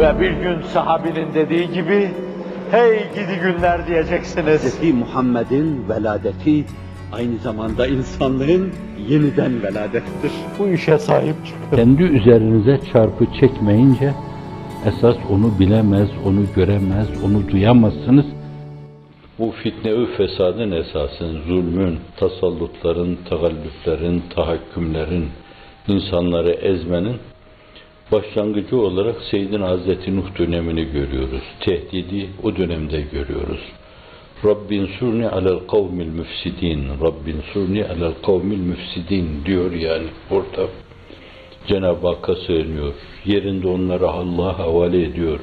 Ve bir gün sahabinin dediği gibi, hey gidi günler diyeceksiniz. Hz. Muhammed'in veladeti aynı zamanda insanlığın yeniden veladettir. Bu işe sahip çıkın. Kendi üzerinize çarpı çekmeyince, esas onu bilemez, onu göremez, onu duyamazsınız. Bu fitne-ü fesadın esasın, zulmün, tasallutların, tagallüflerin, tahakkümlerin, insanları ezmenin başlangıcı olarak Seyyidin Hazreti Nuh dönemini görüyoruz. Tehdidi o dönemde görüyoruz. Rabbin surni alel kavmil müfsidin, Rabbin surni alel kavmil müfsidin diyor yani orada. Cenab-ı Hakk'a sığınıyor. Yerinde onları Allah'a havale ediyor.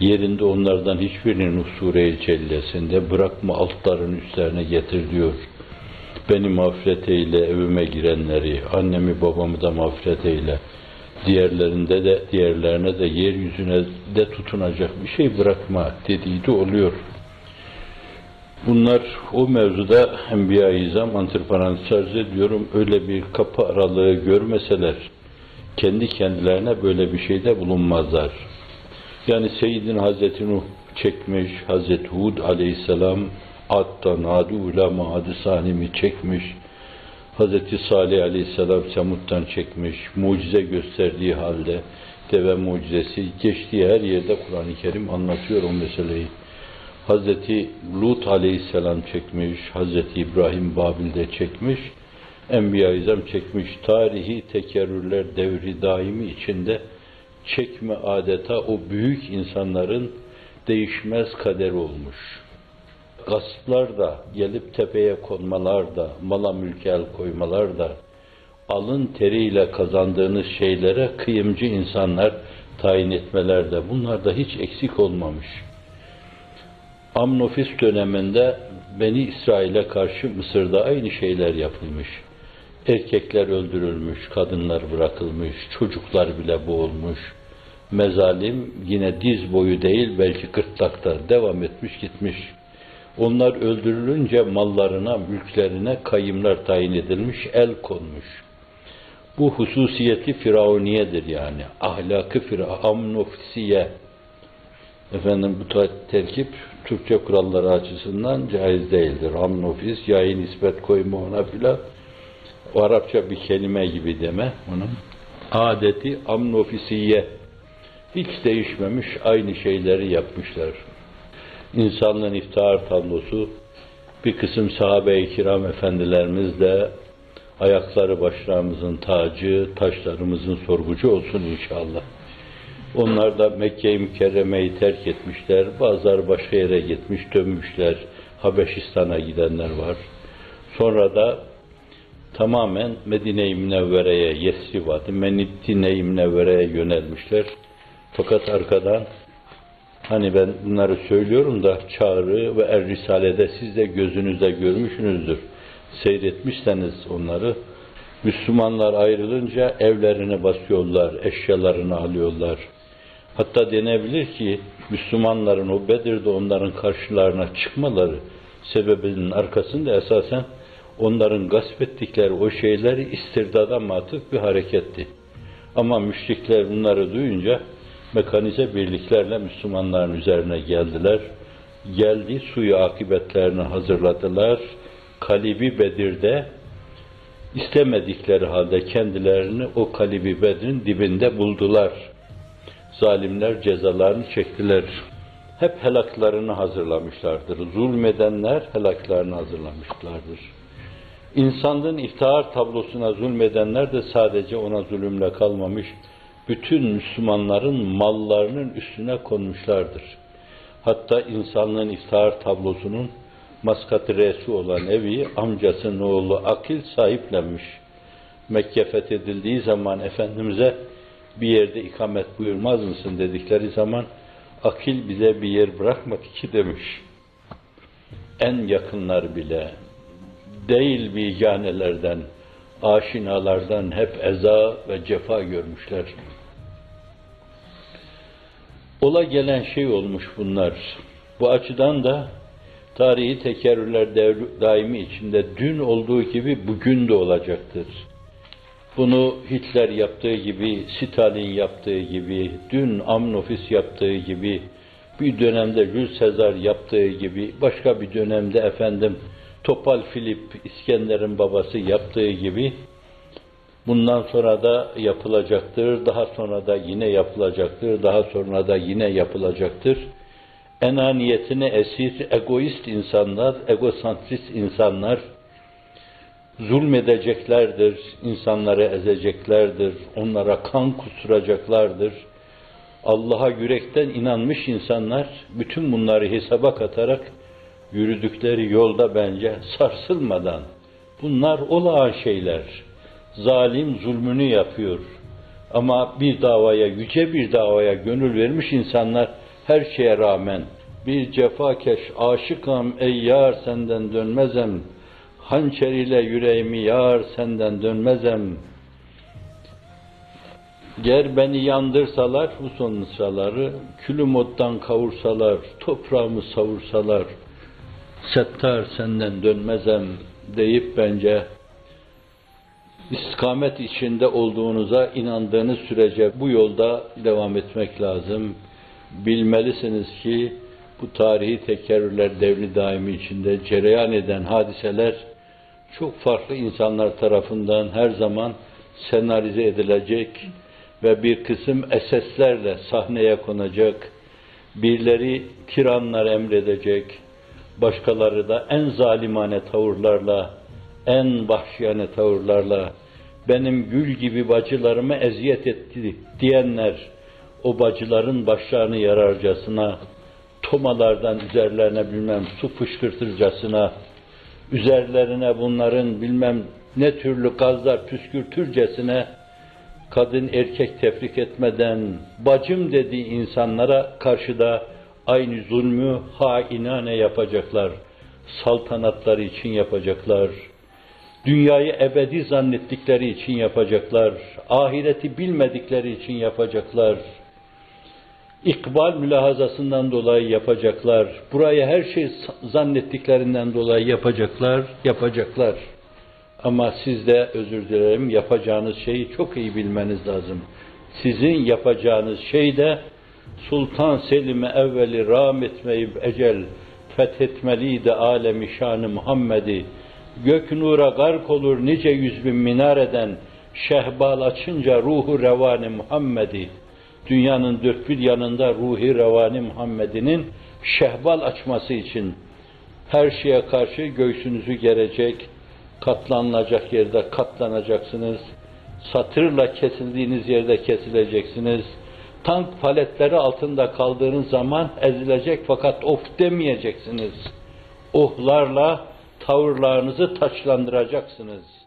Yerinde onlardan hiçbirinin Nuh Sure-i Cellesinde bırakma altların üstlerine getir diyor. Beni mağfiret eyle, evime girenleri, annemi babamı da mağfiret eyle. Diğerlerinde de, diğerlerine de yeryüzüne de tutunacak bir şey bırakma dediği de oluyor. Bunlar o mevzuda Enbiya-i İzam antiparantez arz ediyorum öyle bir kapı aralığı görmeseler kendi kendilerine böyle bir şeyde bulunmazlar. Yani Seyyidin Hazreti Nuh çekmiş, Hazreti Hud aleyhisselam Ad'dan Adu ile Maadi Sanim'i çekmiş, Hazreti Salih aleyhisselam Semud'dan çekmiş, mucize gösterdiği halde deve mucizesi geçtiği her yerde Kur'an-ı Kerim anlatıyor o meseleyi. Hazreti Lut aleyhisselam çekmiş, Hazreti İbrahim Babil'de çekmiş, Enbiya-i çekmiş. Tarihi tekerrürler devri daimi içinde çekme adeta o büyük insanların değişmez kader olmuş. Gasplar da, gelip tepeye konmalar da, mala mülke el koymalar da, alın teriyle kazandığınız şeylere kıyımcı insanlar tayin etmeler de bunlar da hiç eksik olmamış. Amnofis döneminde Beni İsrail'e karşı Mısır'da aynı şeyler yapılmış. Erkekler öldürülmüş, kadınlar bırakılmış, çocuklar bile boğulmuş. Mezalim yine diz boyu değil belki gırtlakta devam etmiş gitmiş. Onlar öldürülünce mallarına, mülklerine kayımlar tayin edilmiş, el konmuş. Bu hususiyeti firavuniyedir yani. Ahlakı firavunofisiye. Efendim bu terkip Türkçe kuralları açısından caiz değildir. Amnofis, yayın nispet koyma ona filan. Arapça bir kelime gibi deme onun. Adeti amnofisiye. Hiç değişmemiş aynı şeyleri yapmışlar. İnsanlığın iftihar tablosu bir kısım sahabe-i kiram efendilerimiz de ayakları başlarımızın tacı, taşlarımızın sorgucu olsun inşallah. Onlar da Mekke-i Mükerreme'yi terk etmişler. Bazıları başka yere gitmiş, dönmüşler. Habeşistan'a gidenler var. Sonra da tamamen Medine-i Münevvere'ye, Yesrib'a, Medine-i Münevvere'ye yönelmişler. Fakat arkadan hani ben bunları söylüyorum da Çağrı ve Er Risale'de siz de gözünüzde görmüşsünüzdür. Seyretmişseniz onları Müslümanlar ayrılınca evlerini basıyorlar, eşyalarını alıyorlar. Hatta denebilir ki Müslümanların o Bedir'de onların karşılarına çıkmaları sebebinin arkasında esasen onların gasp ettikleri o şeyleri istirdada matık bir hareketti. Ama müşrikler bunları duyunca mekanize birliklerle Müslümanların üzerine geldiler. Geldi suyu akıbetlerini hazırladılar. Kalibi Bedir'de istemedikleri halde kendilerini o Kalibi Bedir'in dibinde buldular. Zalimler cezalarını çektiler. Hep helaklarını hazırlamışlardır. Zulmedenler helaklarını hazırlamışlardır. İnsanlığın iftihar tablosuna zulmedenler de sadece ona zulümle kalmamış, bütün Müslümanların mallarının üstüne konmuşlardır. Hatta insanlığın iftihar tablosunun maskatı reisi olan evi amcasının oğlu Akil sahiplenmiş. Mekke fethedildiği zaman Efendimiz'e bir yerde ikamet buyurmaz mısın dedikleri zaman Akil bize bir yer bırakmadı ki demiş. En yakınlar bile değil biganelerden, aşinalardan hep eza ve cefa görmüşler. Ola gelen şey olmuş bunlar. Bu açıdan da tarihi tekerrürler daimi içinde dün olduğu gibi bugün de olacaktır. Bunu Hitler yaptığı gibi, Stalin yaptığı gibi, dün Amnofis yaptığı gibi, bir dönemde Jules Sezar yaptığı gibi, başka bir dönemde efendim Topal Filip, İskender'in babası yaptığı gibi, bundan sonra da yapılacaktır, daha sonra da yine yapılacaktır, daha sonra da yine yapılacaktır. Enaniyetine esir, egoist insanlar, egosantrist insanlar, zulmedeceklerdir, insanları ezeceklerdir, onlara kan kusturacaklardır. Allah'a yürekten inanmış insanlar bütün bunları hesaba katarak yürüdükleri yolda bence sarsılmadan bunlar olağan şeyler. Zalim zulmünü yapıyor. Ama bir davaya, yüce bir davaya gönül vermiş insanlar her şeye rağmen bir cefakeş aşıkam ey yar senden dönmezem hançer ile yüreğimi yar senden dönmezem Ger beni yandırsalar bu son mısraları, külüm ottan kavursalar, toprağımı savursalar, settar senden dönmezem deyip bence istikamet içinde olduğunuza inandığınız sürece bu yolda devam etmek lazım. Bilmelisiniz ki bu tarihi tekerrürler devri daimi içinde cereyan eden hadiseler çok farklı insanlar tarafından her zaman senarize edilecek ve bir kısım eseslerle sahneye konacak, birileri tiranlar emredecek, başkaları da en zalimane tavırlarla, en vahşiyane tavırlarla benim gül gibi bacılarımı eziyet etti diyenler o bacıların başlarını yararcasına tomalardan üzerlerine bilmem su fışkırtırcasına üzerlerine bunların bilmem ne türlü gazlar püskürtürcesine kadın erkek tefrik etmeden bacım dediği insanlara karşı da aynı zulmü hainane yapacaklar. Saltanatları için yapacaklar. Dünyayı ebedi zannettikleri için yapacaklar. Ahireti bilmedikleri için yapacaklar. İkbal mülahazasından dolayı yapacaklar. Buraya her şey zannettiklerinden dolayı yapacaklar, yapacaklar. Ama siz de özür dilerim yapacağınız şeyi çok iyi bilmeniz lazım. Sizin yapacağınız şey de Sultan Selim'e evveli ram etmeyip ecel fethetmeliydi alemi şanı Muhammed'i. Gök nura gark olur nice yüz bin minareden şehbal açınca ruhu revani Muhammed'i. Dünyanın dört bir yanında ruhi revani Muhammed'inin şehbal açması için her şeye karşı göğsünüzü gerecek, katlanılacak yerde katlanacaksınız. Satırla kesildiğiniz yerde kesileceksiniz. Tank paletleri altında kaldığınız zaman ezilecek fakat of demeyeceksiniz. Ohlarla tavırlarınızı taçlandıracaksınız.